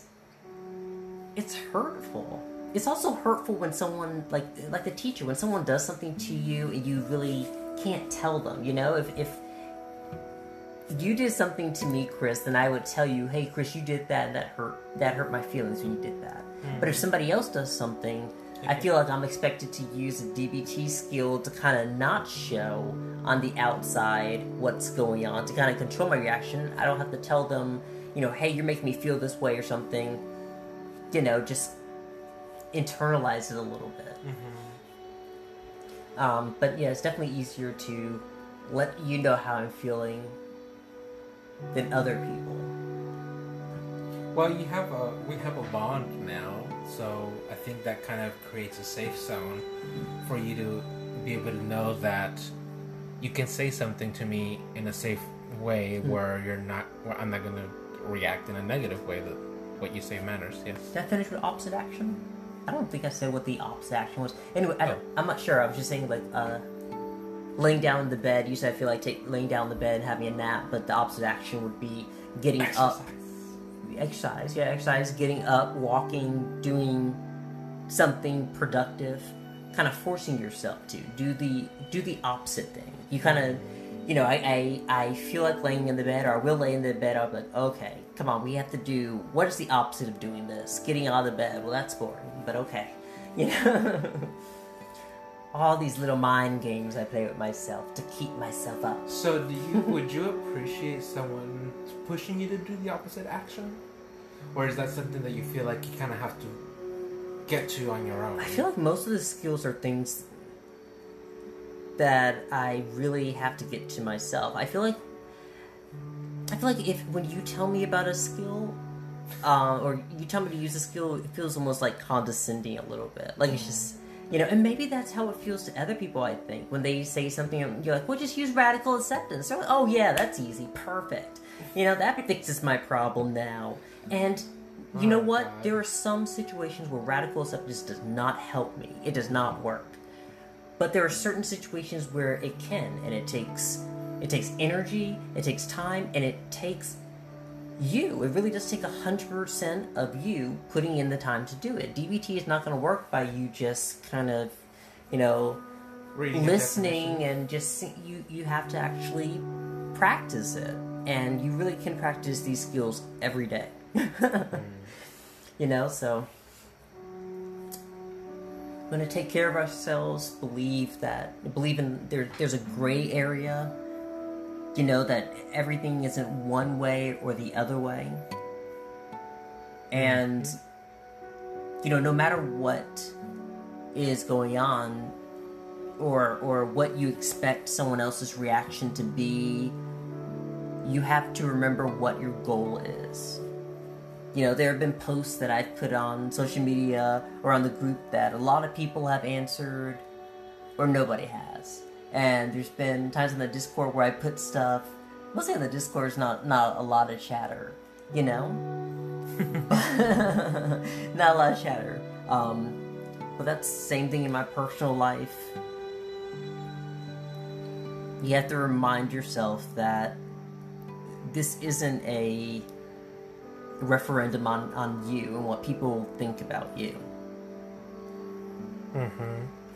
it's hurtful. It's also hurtful when someone like like the teacher when someone does something to you and you really can't tell them. You know, if if you did something to me, Chris, then I would tell you, "Hey, Chris, you did that. And that hurt. That hurt my feelings when you did that." But if somebody else does something, I feel like I'm expected to use a DBT skill to kind of not show on the outside what's going on, to kind of control my reaction. I don't have to tell them, you know, "Hey, you're making me feel this way" or something. You know, just internalize it a little bit. Um, but yeah, it's definitely easier to let you know how I'm feeling than other people. Well, you have a we have a bond now, so I think that kind of creates a safe zone for you to be able to know that you can say something to me in a safe way where you're not where I'm not going to react in a negative way that what you say matters. Yes. Did I finish with opposite action? I don't think I said what the opposite action was. Anyway, I don't, I'm not sure. I was just saying like uh, laying down in the bed. You said I feel like take, laying down in the bed and having a nap, but the opposite action would be getting up. Exercise, yeah, exercise, getting up, walking, doing something productive, kind of forcing yourself to do the do the opposite thing. You kind of, you know, I, I I feel like laying in the bed, or I will lay in the bed. I'm like, okay, come on, we have to do what is the opposite of doing this? Getting out of the bed. Well, that's boring, but okay, you know. All these little mind games I play with myself to keep myself up. So, do you would you appreciate someone pushing you to do the opposite action, or is that something that you feel like you kind of have to get to on your own? I feel like most of the skills are things that I really have to get to myself. I feel like I feel like if when you tell me about a skill, uh, or you tell me to use a skill, it feels almost like condescending a little bit. Like it's just you know, and maybe that's how it feels to other people. I think when they say something, you're like, "Well, just use radical acceptance." They're "Oh yeah, that's easy, perfect." You know, that fixes my problem now. And you know what? God. There are some situations where radical acceptance does not help me. It does not work. But there are certain situations where it can, and it takes it takes energy, it takes time, and it takes you. It really does take a hundred percent of you putting in the time to do it. DBT is not going to work by you just kind of you know, Reading listening and just see- you you have to actually practice it and you really can practice these skills every day you know so we're going to take care of ourselves believe that believe in there there's a gray area you know that everything isn't one way or the other way. And you know no matter what is going on or or what you expect someone else's reaction to be you have to remember what your goal is you know there have been posts that i've put on social media or on the group that a lot of people have answered or nobody has. And there's been times in the discord where i put stuff mostly in the discord is not not a lot of chatter you know? Not a lot of chatter. Um but that's the same thing in my personal life. You have to remind yourself that this isn't a referendum on, on you and what people think about you.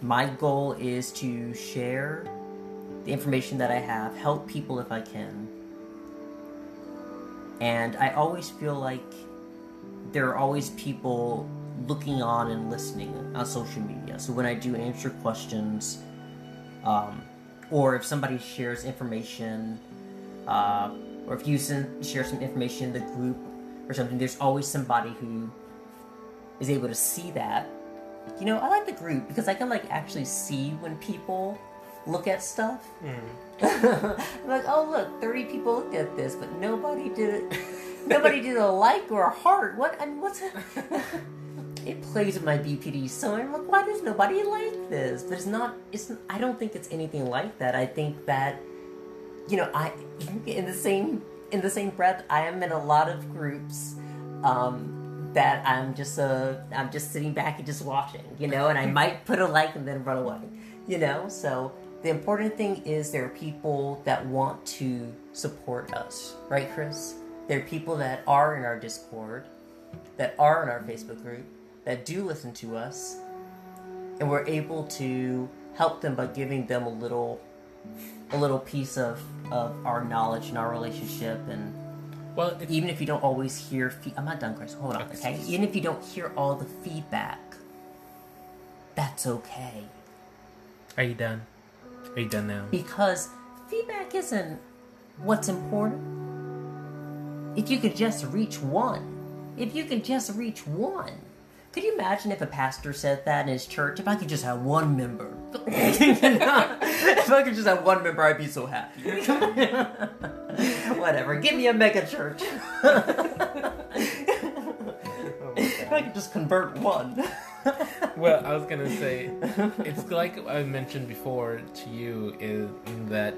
My goal is to share the information that I have, help people if I can. And I always feel like there are always people looking on and listening on social media. So when I do answer questions, um, or if somebody shares information, uh, or if you send, share some information in the group or something, there's always somebody who is able to see that. You know, I like the group because I can like actually see when people look at stuff. I'm hmm. like, oh look, 30 people looked at this, but nobody did it. nobody did a like or a heart. What? I mean, what's it? it plays with my BPD, so I'm like, why does nobody like this? But it's not. It's. I don't think it's anything like that. I think that, you know, I in the same in the same breath, I am in a lot of groups. Um, that I'm just uh I'm just sitting back and just watching, you know, and I might put a like and then run away, you know. So the important thing is there are people that want to support us, right, Chris? There are people that are in our Discord, that are in our Facebook group, that do listen to us, and we're able to help them by giving them a little a little piece of, of our knowledge and our relationship and Well, even if you don't always hear fe- i'm not done chris. Hold on okay? Even if you don't hear all the feedback that's okay. Are you done? Are you done now? because feedback isn't what's important. If you could just reach one if you could just reach one could you imagine if a pastor said that in his church? If i could just have one member. If i could just have one member i'd be so happy. Whatever. Give me a mega church. If i could just convert one. Well, I was gonna say, it's like I mentioned before to you, is that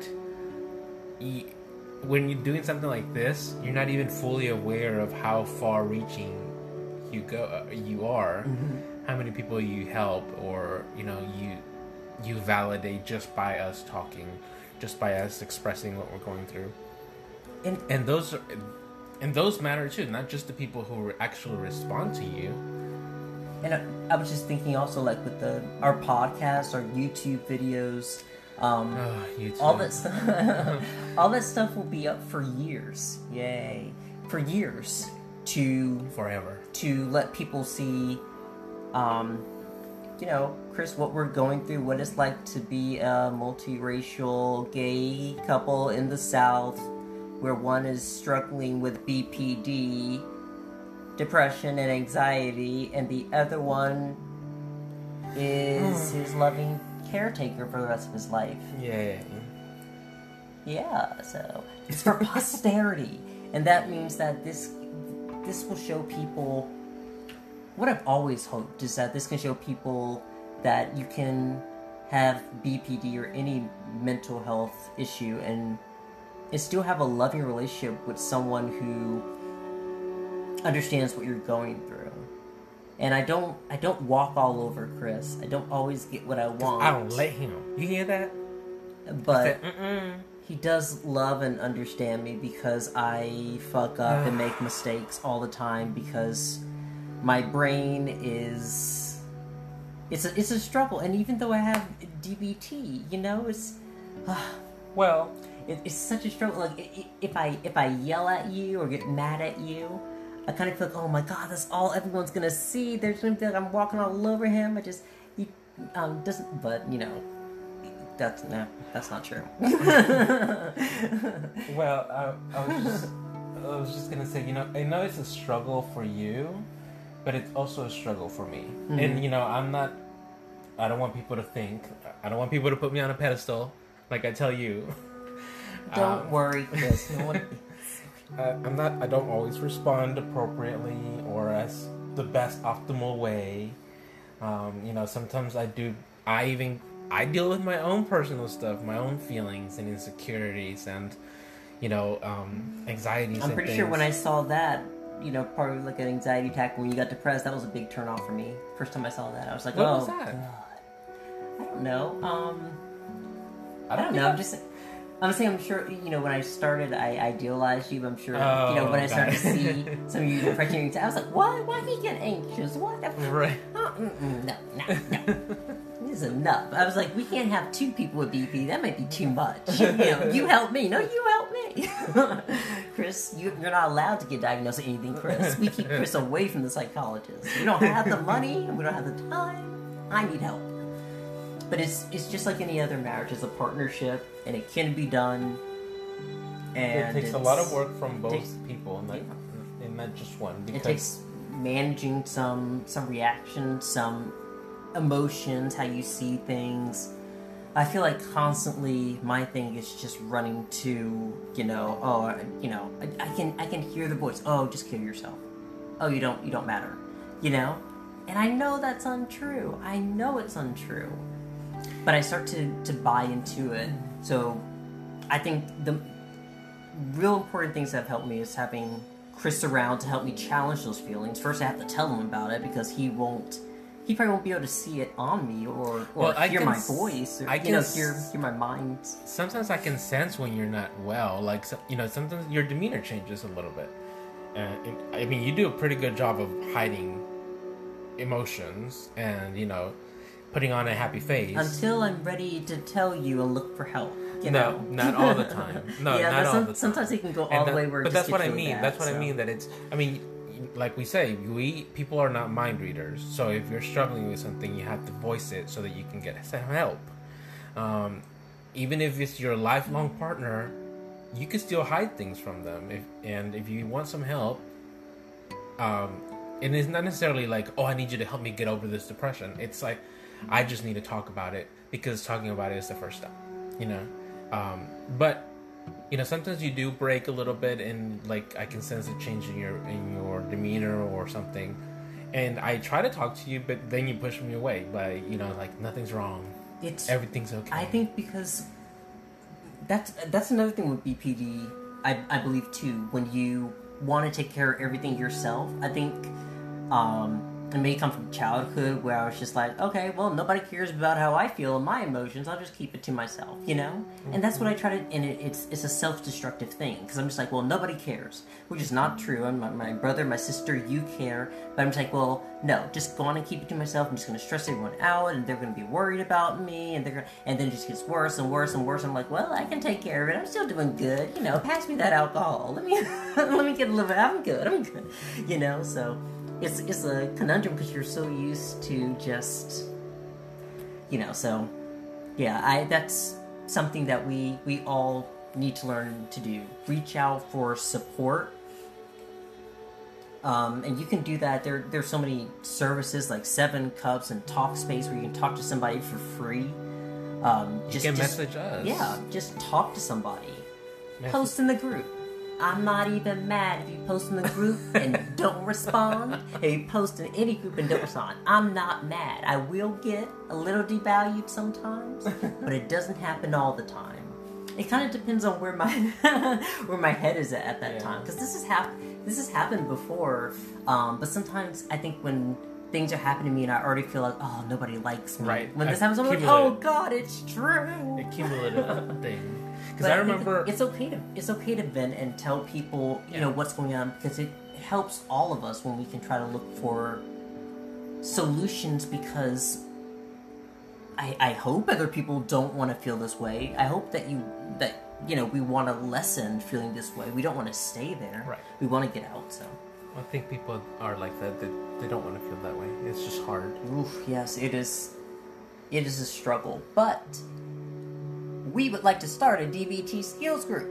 y when you're doing something like this, you're not even fully aware of how far-reaching you go, uh, you are, how many people you help, or you know, you you validate just by us talking, just by us expressing what we're going through, and and those are. And those matter too, not just the people who actually respond to you. And I, I was just thinking also like with the our podcasts, our YouTube videos, um, Oh, you too. all that stuff, all that stuff will be up for years. Yay, for years to forever. To let people see, um, you know, Chris, what we're going through, what it's like to be a multiracial gay couple in the South, where one is struggling with BPD, depression, and anxiety, and the other one is his loving caretaker for the rest of his life. Yeah. Yeah, so it's for posterity, and that means that this this will show people. What I've always hoped is that this can show people that you can have BPD or any mental health issue and and still have a loving relationship with someone who understands what you're going through. And I don't I don't walk all over Chris. I don't always get what I want. I don't let him. You hear that? but Mm-mm. He does love and understand me because I fuck up and make mistakes all the time because my brain is it's a, it's a struggle. And even though I have DBT, you know, it's Well, it, it's such a struggle. Like if I if I yell at you or get mad at you, I kind of feel like, oh my god, that's all everyone's gonna see. They're just gonna feel like I'm walking all over him. I just he um doesn't. But you know, that's no, that's not true. well, I, I was just, I was just gonna say, you know, I know it's a struggle for you, but it's also a struggle for me. And you know, I'm not. I don't want people to think. I don't want people to put me on a pedestal, like I tell you. Don't Um, worry, Chris. No one, Uh, I'm not. I don't always respond appropriately or as the best optimal way. Um, you know, sometimes I do. I even I deal with my own personal stuff, my own feelings and insecurities, and you know, um, anxieties. I'm pretty sure when I saw that, you know, probably like an anxiety attack when you got depressed, that was a big turn off for me. First time I saw that, I was like, What oh was that? god. I don't know. Um. I I don't know. I'm just. I'm saying. I'm sure. You know, when I started, I idealized you. I'm sure. you know, Oh, when I started to see some of you depression, I was like, "What? Why he get anxious? What? Right. Uh, no, no, no. Is enough." I was like, "We can't have two people with BP. That might be too much." You know, you help me. No, you help me. Chris, you, you're not allowed to get diagnosed with anything, Chris. We keep Chris away from the psychologist. We don't have the money, we don't have the time. I need help. But it's it's just like any other marriage. It's a partnership, and it can be done. And it takes a lot of work from both takes- people, and not, yeah. and not just one. It takes managing some some reactions, some emotions, how you see things. I feel like constantly my thing is just running to you know oh you know I, I can I can hear the voice oh just kill yourself oh you don't you don't matter you know and I know that's untrue I know it's untrue but I start to to buy into it so I think the real important things that have helped me is having Chris around to help me challenge those feelings. First, I have to tell him about it because he won't. He probably won't be able to see it on me or, or Well, hear can my voice or I you can know hear hear my mind. sometimes I can sense when you're not well. Like you know, sometimes your demeanor changes a little bit. And and, I mean, you do a pretty good job of hiding emotions and you know, putting on a happy face. Until I'm ready to tell you and look for help. You no, know? not all the time. No, yeah, not but all the time. sometimes it can go And all the that- way where. but that's what I mean. bad, that's what I mean. That it's. I mean, like we say, we people are not mind readers. So if you're struggling with something, you have to voice it so that you can get some help. Um, even if it's your lifelong partner, you can still hide things from them. If and if you want some help, um, and it's not necessarily like, oh, I need you to help me get over this depression. It's like, I just need to talk about it because talking about it is the first step, you know. Um, but you know, sometimes you do break a little bit, and like I can sense a change in your in your demeanor or something. And I try to talk to you, but then you push me away by you know, like nothing's wrong, It's everything's okay. I think because that's that's another thing with BPD. I I believe too. When you want to take care of everything yourself, I think um, it may come from childhood where I was just like, okay, well, nobody cares about how I feel and my emotions. I'll just keep it to myself, you know. And that's what I try to. And it, it's it's a self-destructive thing because I'm just like, well, nobody cares, which is not true. And my, my brother, my sister, you care, but I'm just like, well, no, just go on and keep it to myself. I'm just going to stress everyone out, and they're going to be worried about me, and they're gonna, and then it just gets worse and worse and worse. I'm like, well, I can take care of it. I'm still doing good, you know. Pass me that alcohol. Let me let me get a little bit. I'm good. I'm good, you know. So it's it's a conundrum because you're so used to just, you know. So yeah, I that's something that we we all need to learn to do. Reach out for support um, and you can do that. There, there's so many services like Seven Cups and Talkspace where you can talk to somebody for free. Um, you just, can just- message us. Yeah, just talk to somebody. Message- Post in the group. I'm not even mad if you post in the group and don't respond. If you post in any group and don't respond, I'm not mad. I will get a little devalued sometimes, but it doesn't happen all the time. It kind of depends on where my where my head is at at that Yeah. time because this has hap- this has happened before. Um, but sometimes I think when things are happening to me and I already feel like oh nobody likes me. Right. When this happens, I'm like oh god, it's true. a cumulative thing. Because I remember. it's okay to it's okay to vent and tell people you Yeah. know what's going on because it helps all of us when we can try to look for solutions because I, I hope other people don't want to feel this way. I hope that you that you know we want to lessen feeling this way. We don't want to stay there. Right. We want to get out. So. I think people are like that. They, they don't want to feel that way. It's just hard. Oof, yes, it is. It is a struggle, but we would like to start a DBT skills group.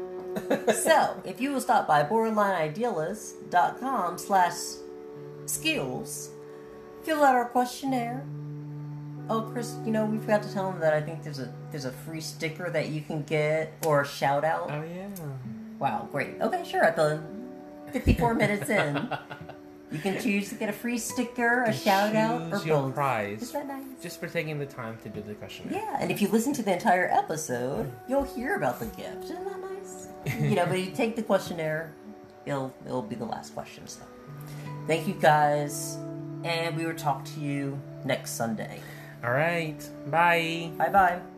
so, if you will stop by borderlineidealist.com slash skills, fill out our questionnaire. Oh, Chris, you know we forgot to tell them that I think there's a there's a free sticker that you can get or a shout out. Oh yeah. Wow, great. Okay, sure. At the 54 minutes in, you can choose to get a free sticker, a shout out, or your both. prize. Is that nice? Just for taking the time to do the questionnaire. Yeah, and if you listen to the entire episode, you'll hear about the gift. Isn't that nice? you know, but you take the questionnaire, it'll it'll be the last question. So, thank you guys, and we will talk to you next Sunday. All right. Bye. Bye bye.